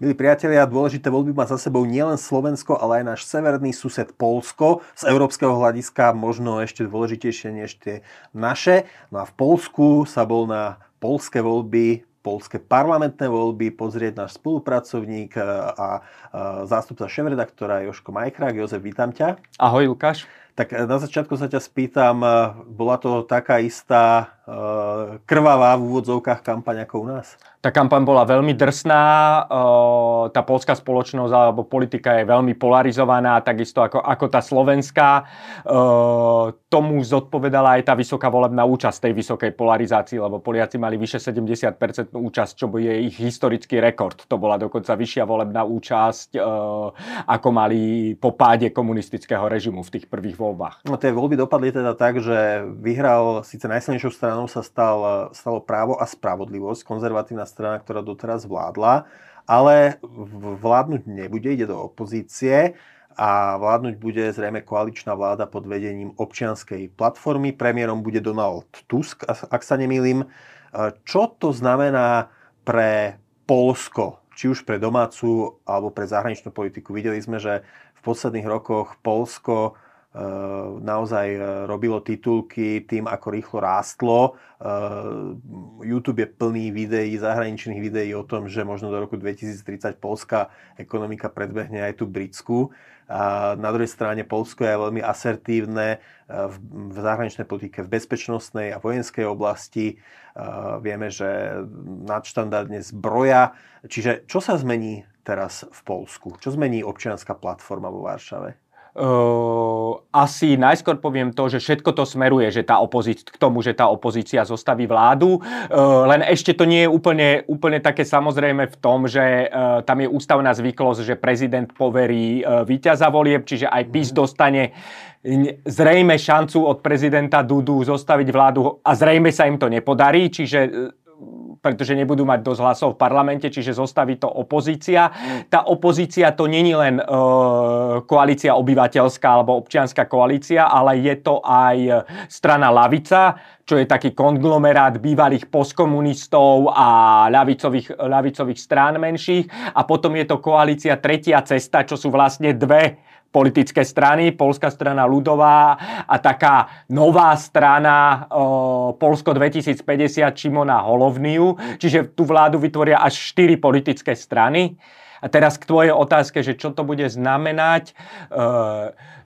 Milí priatelia, dôležité voľby má za sebou nielen Slovensko, ale aj náš severný sused Polsko. Z európskeho hľadiska možno ešte dôležitejšie než tie naše. No a v Polsku sa bol na polské voľby polské parlamentné voľby pozrieť náš spolupracovník a, zástupca šéf-redaktora Joško Majkrák. Jozef, vítam ťa. Ahoj, Lukáš. Tak na začiatku sa ťa spýtam, bola to taká istá krvavá v úvodzovkách kampaň ako u nás? Tá kampaň bola veľmi drsná, tá polská spoločnosť alebo politika je veľmi polarizovaná, takisto ako, ako tá slovenská. Tomu zodpovedala aj tá vysoká volebná účasť tej vysokej polarizácii, lebo Poliaci mali vyše 70% účasť, čo je ich historický rekord. To bola dokonca vyššia volebná účasť, ako mali po páde komunistického režimu v tých prvých voľbách. No tie voľby dopadli teda tak, že vyhral síce najsilnejšiu stranou sa stal, stalo právo a spravodlivosť, konzervatívna strana, ktorá doteraz vládla, ale vládnuť nebude, ide do opozície a vládnuť bude zrejme koaličná vláda pod vedením občianskej platformy. Premiérom bude Donald Tusk, ak sa nemýlim. Čo to znamená pre Polsko, či už pre domácu alebo pre zahraničnú politiku? Videli sme, že v posledných rokoch Polsko naozaj eh, robilo titulky tým, ako rýchlo rástlo. Eh, YouTube je plný videí, zahraničných videí o tom, že možno do roku 2030 polská ekonomika predbehne aj tú britskú. A na druhej strane Polsko je veľmi asertívne v zahraničnej politike, v bezpečnostnej a vojenskej oblasti. Vieme, že nadštandardne zbroja. Čiže čo sa zmení teraz v Polsku? Čo zmení občianská platforma vo Varšave? Uh, asi najskôr poviem to, že všetko to smeruje že tá opozícia, k tomu, že tá opozícia zostaví vládu. Uh, len ešte to nie je úplne, úplne také samozrejme v tom, že uh, tam je ústavná zvyklosť, že prezident poverí víťaza volieb, čiže aj PIS mhm. dostane zrejme šancu od prezidenta Dudu zostaviť vládu a zrejme sa im to nepodarí, čiže pretože nebudú mať dosť hlasov v parlamente, čiže zostaví to opozícia. Tá opozícia to není len e, koalícia obyvateľská alebo občianská koalícia, ale je to aj strana Lavica, čo je taký konglomerát bývalých postkomunistov a ľavicových, ľavicových strán menších. A potom je to koalícia Tretia cesta, čo sú vlastne dve politické strany, Polská strana ľudová a taká nová strana o, Polsko 2050 Čimona Holovniu, čiže tú vládu vytvoria až štyri politické strany. A teraz k tvojej otázke, že čo to bude znamenať. E,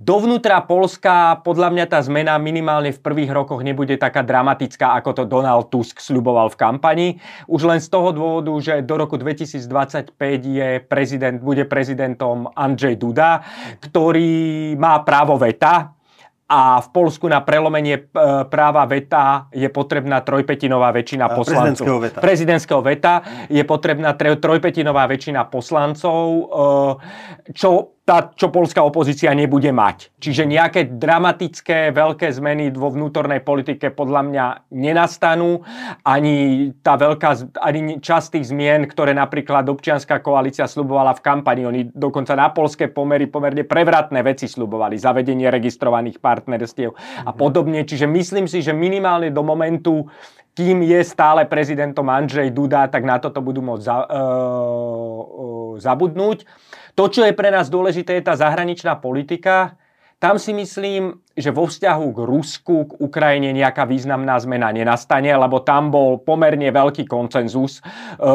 dovnútra Polska, podľa mňa tá zmena minimálne v prvých rokoch nebude taká dramatická, ako to Donald Tusk sluboval v kampani. Už len z toho dôvodu, že do roku 2025 je prezident, bude prezidentom Andrzej Duda, ktorý má právo veta a v Polsku na prelomenie e, práva veta je potrebná trojpetinová väčšina poslancov. Prezidentského veta. Prezidentského veta je potrebná trojpetinová väčšina poslancov, e, čo tá, čo polská opozícia nebude mať. Čiže nejaké dramatické veľké zmeny vo vnútornej politike podľa mňa nenastanú. Ani tá veľká, ani časť tých zmien, ktoré napríklad občianská koalícia slubovala v kampani. Oni dokonca na polské pomery pomerne prevratné veci slubovali. Zavedenie registrovaných partnerstiev a mhm. podobne. Čiže myslím si, že minimálne do momentu, kým je stále prezidentom Andrzej Duda, tak na toto budú môcť za, uh, uh, zabudnúť. To, čo je pre nás dôležité, je tá zahraničná politika. Tam si myslím, že vo vzťahu k Rusku, k Ukrajine nejaká významná zmena nenastane, lebo tam bol pomerne veľký koncenzus e,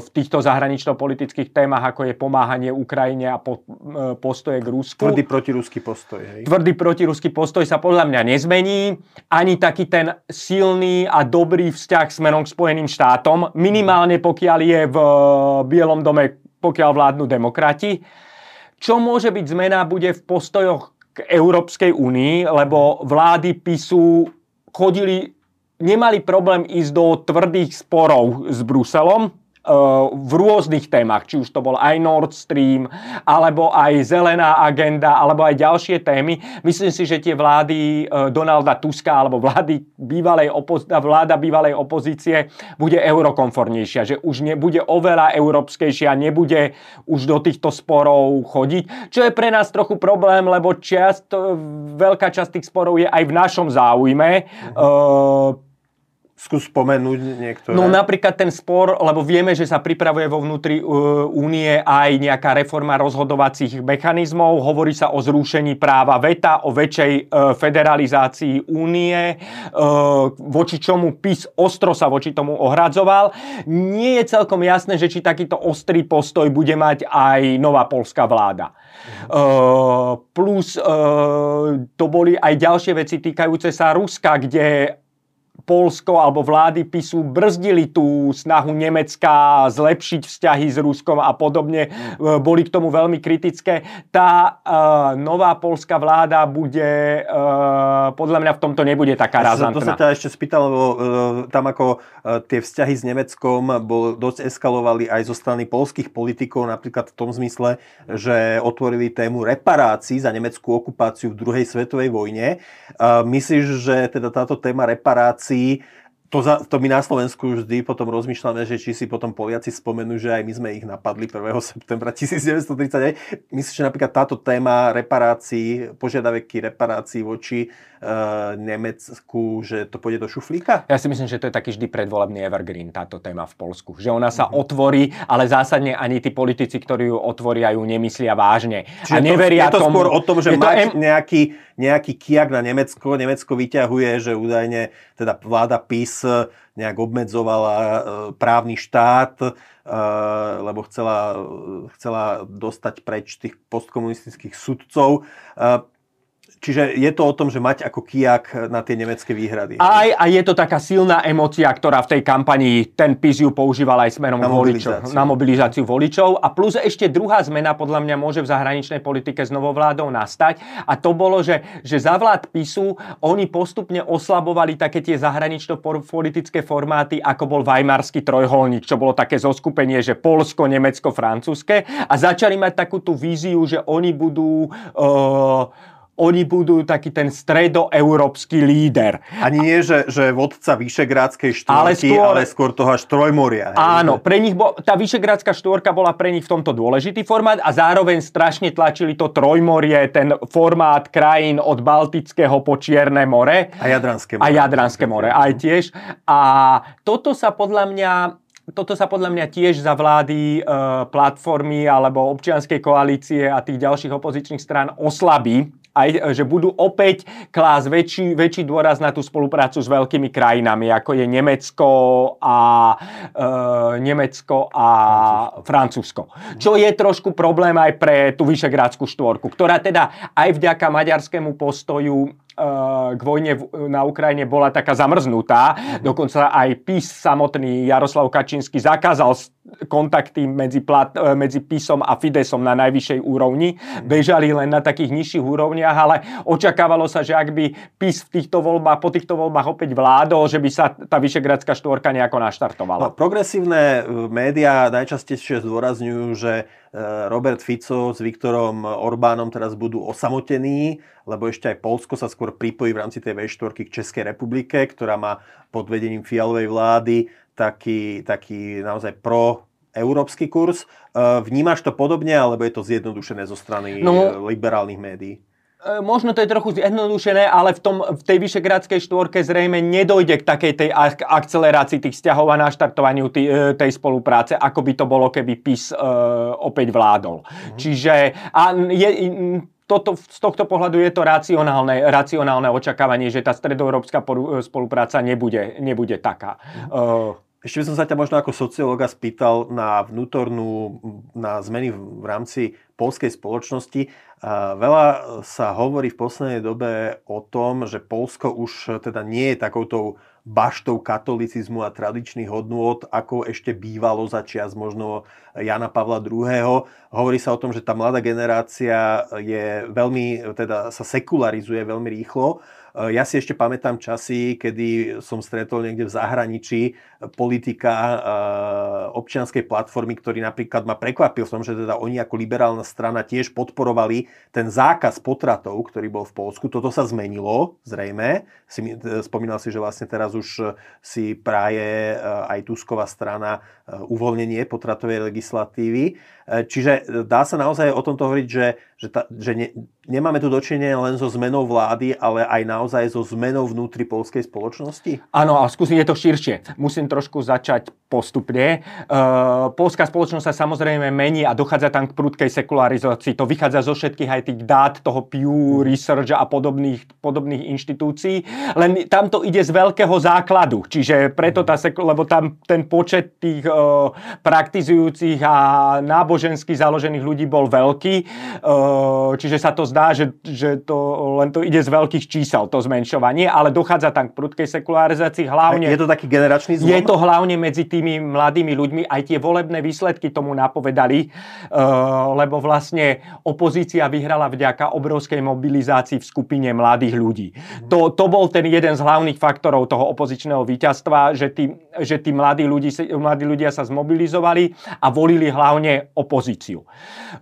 v týchto zahranično-politických témach, ako je pomáhanie Ukrajine a po, e, postoje k Rusku. Tvrdý protiruský postoj. Hej? Tvrdý protiruský postoj sa podľa mňa nezmení. Ani taký ten silný a dobrý vzťah smerom k Spojeným štátom, minimálne pokiaľ je v Bielom dome pokiaľ vládnu demokrati. Čo môže byť zmena, bude v postojoch k Európskej únii, lebo vlády PISu chodili, nemali problém ísť do tvrdých sporov s Bruselom, v rôznych témach, či už to bol aj Nord Stream, alebo aj zelená agenda, alebo aj ďalšie témy. Myslím si, že tie vlády Donalda Tuska alebo vlády bývalej opo- vláda bývalej opozície bude eurokonformnejšia, že už nebude oveľa európskejšia, nebude už do týchto sporov chodiť, čo je pre nás trochu problém, lebo čast, veľká časť tých sporov je aj v našom záujme. Mhm. Uh, Skús spomenúť niektoré. No napríklad ten spor, lebo vieme, že sa pripravuje vo vnútri uh, únie aj nejaká reforma rozhodovacích mechanizmov. Hovorí sa o zrušení práva VETA, o väčšej uh, federalizácii únie, uh, voči čomu PIS ostro sa voči tomu ohradzoval. Nie je celkom jasné, že či takýto ostrý postoj bude mať aj nová polská vláda. Uh, plus uh, to boli aj ďalšie veci týkajúce sa Ruska, kde Polsko alebo vlády PISu brzdili tú snahu Nemecka zlepšiť vzťahy s Ruskom a podobne, mm. boli k tomu veľmi kritické. Tá uh, nová polská vláda bude, uh, podľa mňa v tomto nebude taká ja razantná. To sa ťa ešte spýtal, lebo uh, tam ako uh, tie vzťahy s Nemeckom bol, dosť eskalovali aj zo strany polských politikov, napríklad v tom zmysle, že otvorili tému reparácií za nemeckú okupáciu v druhej svetovej vojne. Uh, myslíš, že teda táto téma reparácií see To, za, to my na Slovensku vždy potom rozmýšľame, že či si potom Poliaci spomenú, že aj my sme ich napadli 1. septembra 1930. Myslíš, že napríklad táto téma reparácií, požiadaveky reparácií voči uh, Nemecku, že to pôjde do šuflíka? Ja si myslím, že to je taký vždy predvolebný evergreen, táto téma v Polsku. Že ona sa uh-huh. otvorí, ale zásadne ani tí politici, ktorí ju otvoria, ju nemyslia vážne. Čiže a neveria je to tomu, skôr o tom, že mať em... nejaký, nejaký kiak na Nemecko. Nemecko vyťahuje, že údajne teda vláda PIS nejak obmedzovala e, právny štát, e, lebo chcela, chcela dostať preč tých postkomunistických sudcov. Čiže je to o tom, že mať ako kijak na tie nemecké výhrady. Aj, a je to taká silná emocia, ktorá v tej kampanii ten PIS ju používal aj smerom na voličov, na mobilizáciu voličov. A plus ešte druhá zmena podľa mňa môže v zahraničnej politike s novou vládou nastať. A to bolo, že, že za vlád PISu oni postupne oslabovali také tie zahranično-politické formáty, ako bol Weimarský trojholník, čo bolo také zoskupenie, že Polsko, Nemecko, Francúzske. A začali mať takú tú víziu, že oni budú... Uh, oni budú taký ten stredoeurópsky líder. Ani nie, že, že vodca Vyšegrádskej štvorky, ale skôr, ale skôr toho až trojmoria. Hej? Áno, pre nich bo, tá Vyšegrádska štvorka bola pre nich v tomto dôležitý formát a zároveň strašne tlačili to trojmorie, ten formát krajín od Baltického po Čierne more. A Jadranské more. A Jadranské more, aj tiež. A toto sa podľa mňa toto sa podľa mňa tiež za vlády e, platformy alebo občianskej koalície a tých ďalších opozičných strán oslabí aj, že budú opäť klásť väčší, väčší dôraz na tú spoluprácu s veľkými krajinami, ako je Nemecko a, e, Nemecko a Francúzsko. Čo je trošku problém aj pre tú Vyšegrádskú štvorku, ktorá teda aj vďaka maďarskému postoju Eh, k vojne na Ukrajine bola taká zamrznutá. Mhm. Dokonca aj PIS samotný Jaroslav Kačínsky zakázal kontakty medzi, plat, eh, medzi PISom a Fidesom na najvyššej úrovni. Mhm. Bežali len na takých nižších úrovniach, ale očakávalo sa, že ak by PIS v týchto voľbách, po týchto voľbách opäť vládol, že by sa tá Vyšegradská štvorka nejako naštartovala. No, progresívne eh, médiá najčastejšie zdôrazňujú, že Robert Fico s Viktorom Orbánom teraz budú osamotení, lebo ešte aj Polsko sa skôr pripojí v rámci tej V4 k Českej republike, ktorá má pod vedením fialovej vlády taký, taký naozaj pro európsky kurz. Vnímaš to podobne, alebo je to zjednodušené zo strany no, liberálnych médií? E, možno to je trochu zjednodušené, ale v, tom, v tej Vyšegrádskej štvorke zrejme nedojde k takej tej akcelerácii tých vzťahov a naštartovaniu tý, e, tej spolupráce, ako by to bolo, keby PIS uh, opäť vládol. Mm-hmm. Čiže a je, toto, z tohto pohľadu je to racionálne, racionálne očakávanie, že tá stredoeurópska spolupráca nebude, nebude taká. Mm-hmm. Uh, ešte by som sa ťa možno ako sociológa spýtal na vnútornú, na zmeny v rámci polskej spoločnosti. Veľa sa hovorí v poslednej dobe o tom, že Polsko už teda nie je takoutou baštou katolicizmu a tradičných hodnôt, ako ešte bývalo za čias možno Jana Pavla II. Hovorí sa o tom, že tá mladá generácia je veľmi, teda sa sekularizuje veľmi rýchlo ja si ešte pamätám časy, kedy som stretol niekde v zahraničí politika eh, občianskej platformy, ktorý napríklad ma prekvapil tom, že teda oni ako liberálna strana tiež podporovali ten zákaz potratov, ktorý bol v Polsku. Toto sa zmenilo, zrejme. Eh, spomínal si, že vlastne teraz už si praje aj Tusková strana uvoľnenie potratovej legislatívy. Čiže dá sa naozaj o tomto hovoriť, že, že, ta, že ne, nemáme tu dočinenie len so zmenou vlády, ale aj naozaj so zmenou vnútri polskej spoločnosti? Áno, ale skúsim je to širšie. Musím trošku začať postupne. Uh, polská spoločnosť sa samozrejme mení a dochádza tam k prudkej sekularizácii. To vychádza zo všetkých aj tých dát toho Pew Research a podobných, podobných inštitúcií. Len tam to ide z veľkého základu. Čiže preto tá sekul- lebo tam ten počet tých uh, praktizujúcich a nábožensky založených ľudí bol veľký. Uh, čiže sa to zdá, že, že to len to ide z veľkých čísel, to zmenšovanie, ale dochádza tam k prudkej sekularizácii. Hlavne, je to taký generačný zlom? Je to hlavne medzi tým tými mladými ľuďmi. Aj tie volebné výsledky tomu napovedali, eh, lebo vlastne opozícia vyhrala vďaka obrovskej mobilizácii v skupine mladých ľudí. To, to bol ten jeden z hlavných faktorov toho opozičného víťazstva, že tí, že tí mladí, ľudí, mladí ľudia sa zmobilizovali a volili hlavne opozíciu.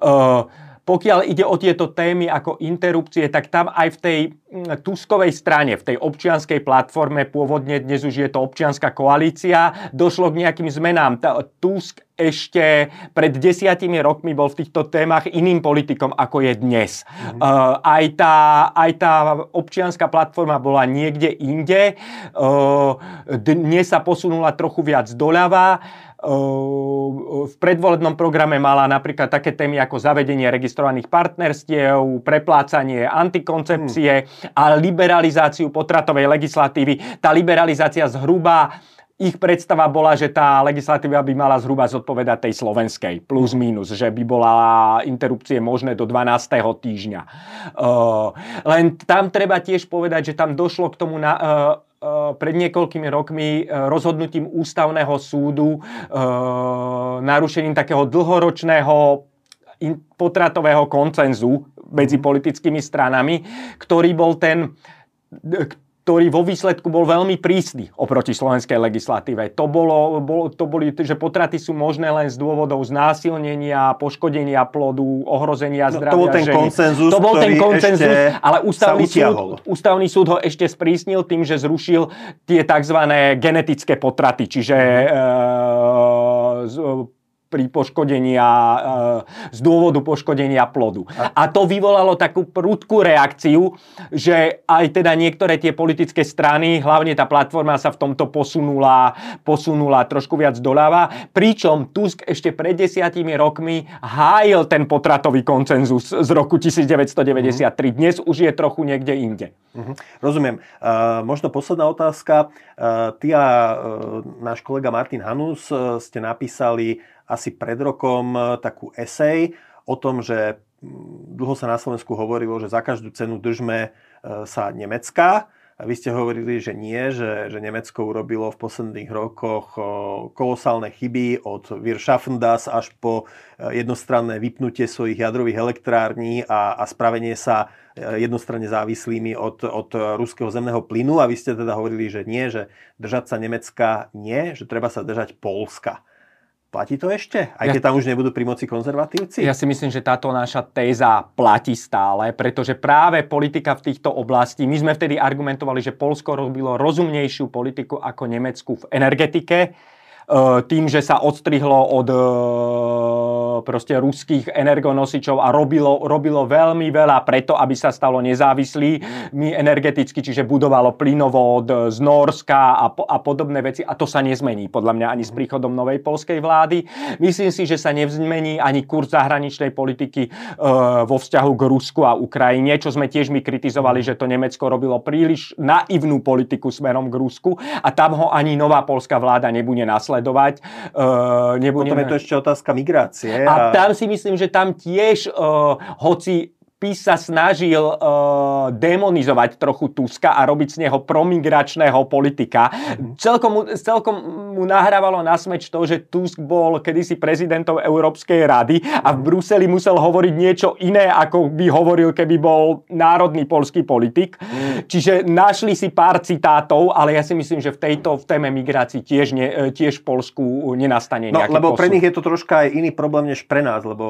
Uh, pokiaľ ide o tieto témy ako interrupcie, tak tam aj v tej mm, Tuskovej strane, v tej občianskej platforme, pôvodne dnes už je to občianská koalícia, došlo k nejakým zmenám. Tusk ešte pred desiatimi rokmi bol v týchto témach iným politikom, ako je dnes. Mm-hmm. Uh, aj, tá, aj tá občianská platforma bola niekde inde. Uh, dnes sa posunula trochu viac doľava v predvolebnom programe mala napríklad také témy ako zavedenie registrovaných partnerstiev, preplácanie antikoncepcie a liberalizáciu potratovej legislatívy. Tá liberalizácia zhruba ich predstava bola, že tá legislatíva by mala zhruba zodpovedať tej slovenskej, plus minus, že by bola interrupcie možné do 12. týždňa. Uh, len tam treba tiež povedať, že tam došlo k tomu na, uh, pred niekoľkými rokmi eh, rozhodnutím ústavného súdu eh, narušením takého dlhoročného potratového koncenzu medzi mhm. politickými stranami, ktorý bol ten, ktorý vo výsledku bol veľmi prísny oproti slovenskej legislatíve. To, bolo, bolo, to boli, že potraty sú možné len z dôvodov znásilnenia, poškodenia plodu, ohrozenia zdravia no, To bol ten ženy. koncenzus, to bol ten koncenzus, ale ústavný súd, ústavný súd ho ešte sprísnil tým, že zrušil tie tzv. genetické potraty, čiže e, pri poškodenia, e, z dôvodu poškodenia plodu. A to vyvolalo takú prudkú reakciu, že aj teda niektoré tie politické strany, hlavne tá platforma sa v tomto posunula, posunula trošku viac doľava, pričom Tusk ešte pred desiatimi rokmi hájil ten potratový koncenzus z roku 1993. Dnes už je trochu niekde inde. Uh-huh. Rozumiem. Uh, možno posledná otázka. Uh, ty a uh, náš kolega Martin Hanus uh, ste napísali asi pred rokom e, takú esej o tom, že dlho sa na Slovensku hovorilo, že za každú cenu držme e, sa Nemecka. A vy ste hovorili, že nie, že, že Nemecko urobilo v posledných rokoch kolosálne chyby od Wirtschaffendas až po e, jednostranné vypnutie svojich jadrových elektrární a, a spravenie sa jednostranne závislými od, od ruského zemného plynu. A vy ste teda hovorili, že nie, že držať sa Nemecka nie, že treba sa držať Polska. Platí to ešte? Aj keď tam už nebudú pri moci konzervatívci? Ja si myslím, že táto naša téza platí stále, pretože práve politika v týchto oblasti, my sme vtedy argumentovali, že Polsko robilo rozumnejšiu politiku ako Nemecku v energetike, E, tým, že sa odstrihlo od e, proste ruských energonosičov a robilo, robilo veľmi veľa preto, aby sa stalo nezávislý my energeticky, čiže budovalo plynovod z Norska a, a podobné veci a to sa nezmení podľa mňa ani s príchodom novej polskej vlády. Myslím si, že sa nevzmení ani kurz zahraničnej politiky e, vo vzťahu k Rusku a Ukrajine, čo sme tiež my kritizovali, že to Nemecko robilo príliš naivnú politiku smerom k Rusku a tam ho ani nová polská vláda nebude nasledovať sledovať. Uh, nebudeme... Potom je to ešte otázka migrácie. A, a tam si myslím, že tam tiež, uh, hoci PIS sa snažil uh, demonizovať trochu Tuska a robiť z neho promigračného politika. Mm. Celkom, mu, celkom mu nahrávalo na smeč to, že Tusk bol kedysi prezidentom Európskej rady a v Bruseli musel hovoriť niečo iné, ako by hovoril, keby bol národný polský politik. Mm. Čiže našli si pár citátov, ale ja si myslím, že v tejto v téme migrácii tiež, ne, e, tiež v Polsku nenastane no, lebo posun. pre nich je to troška aj iný problém než pre nás, lebo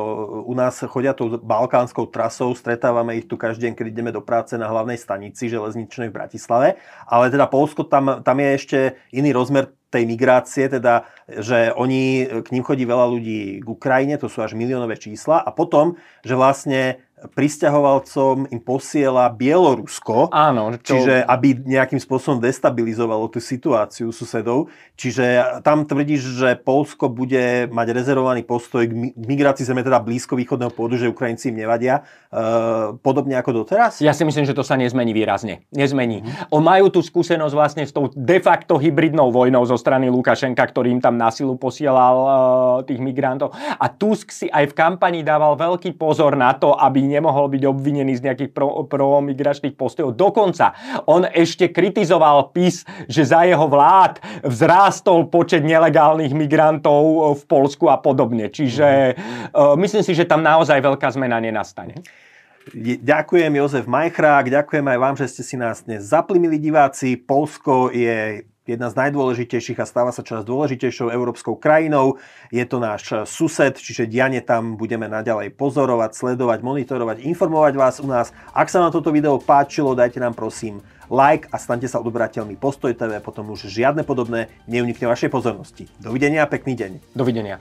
u nás chodia tou balkánskou trasou, stretávame ich tu každý deň, keď ideme do práce na hlavnej stanici železničnej v Bratislave, ale teda Polsko, tam, tam je ešte iný rozmer tej migrácie, teda, že oni, k ním chodí veľa ľudí k Ukrajine, to sú až miliónové čísla, a potom, že vlastne pristahovalcom im posiela Bielorusko, Áno, čo... čiže aby nejakým spôsobom destabilizovalo tú situáciu susedov. Čiže tam tvrdíš, že Polsko bude mať rezervovaný postoj k migrácii zrejme teda blízko východného pôdu, že Ukrajinci im nevadia, e, podobne ako doteraz? Ja si myslím, že to sa nezmení výrazne. Nezmení. Mm. On majú tú skúsenosť vlastne s tou de facto hybridnou vojnou zo strany Lukašenka, ktorý im tam na silu posielal e, tých migrantov. A Tusk si aj v kampani dával veľký pozor na to, aby nemohol byť obvinený z nejakých pro, promigračných postojov. Dokonca on ešte kritizoval PIS, že za jeho vlád vzrástol počet nelegálnych migrantov e, v Polsku a podobne. Čiže uh, myslím si, že tam naozaj veľká zmena nenastane. Ďakujem Jozef Majchrák, ďakujem aj vám, že ste si nás dnes zaplimili diváci. Polsko je jedna z najdôležitejších a stáva sa čoraz dôležitejšou európskou krajinou. Je to náš sused, čiže diane tam budeme naďalej pozorovať, sledovať, monitorovať, informovať vás u nás. Ak sa vám toto video páčilo, dajte nám prosím like a stante sa odobrateľmi Postoj TV, potom už žiadne podobné neunikne vašej pozornosti. Dovidenia a pekný deň. Dovidenia.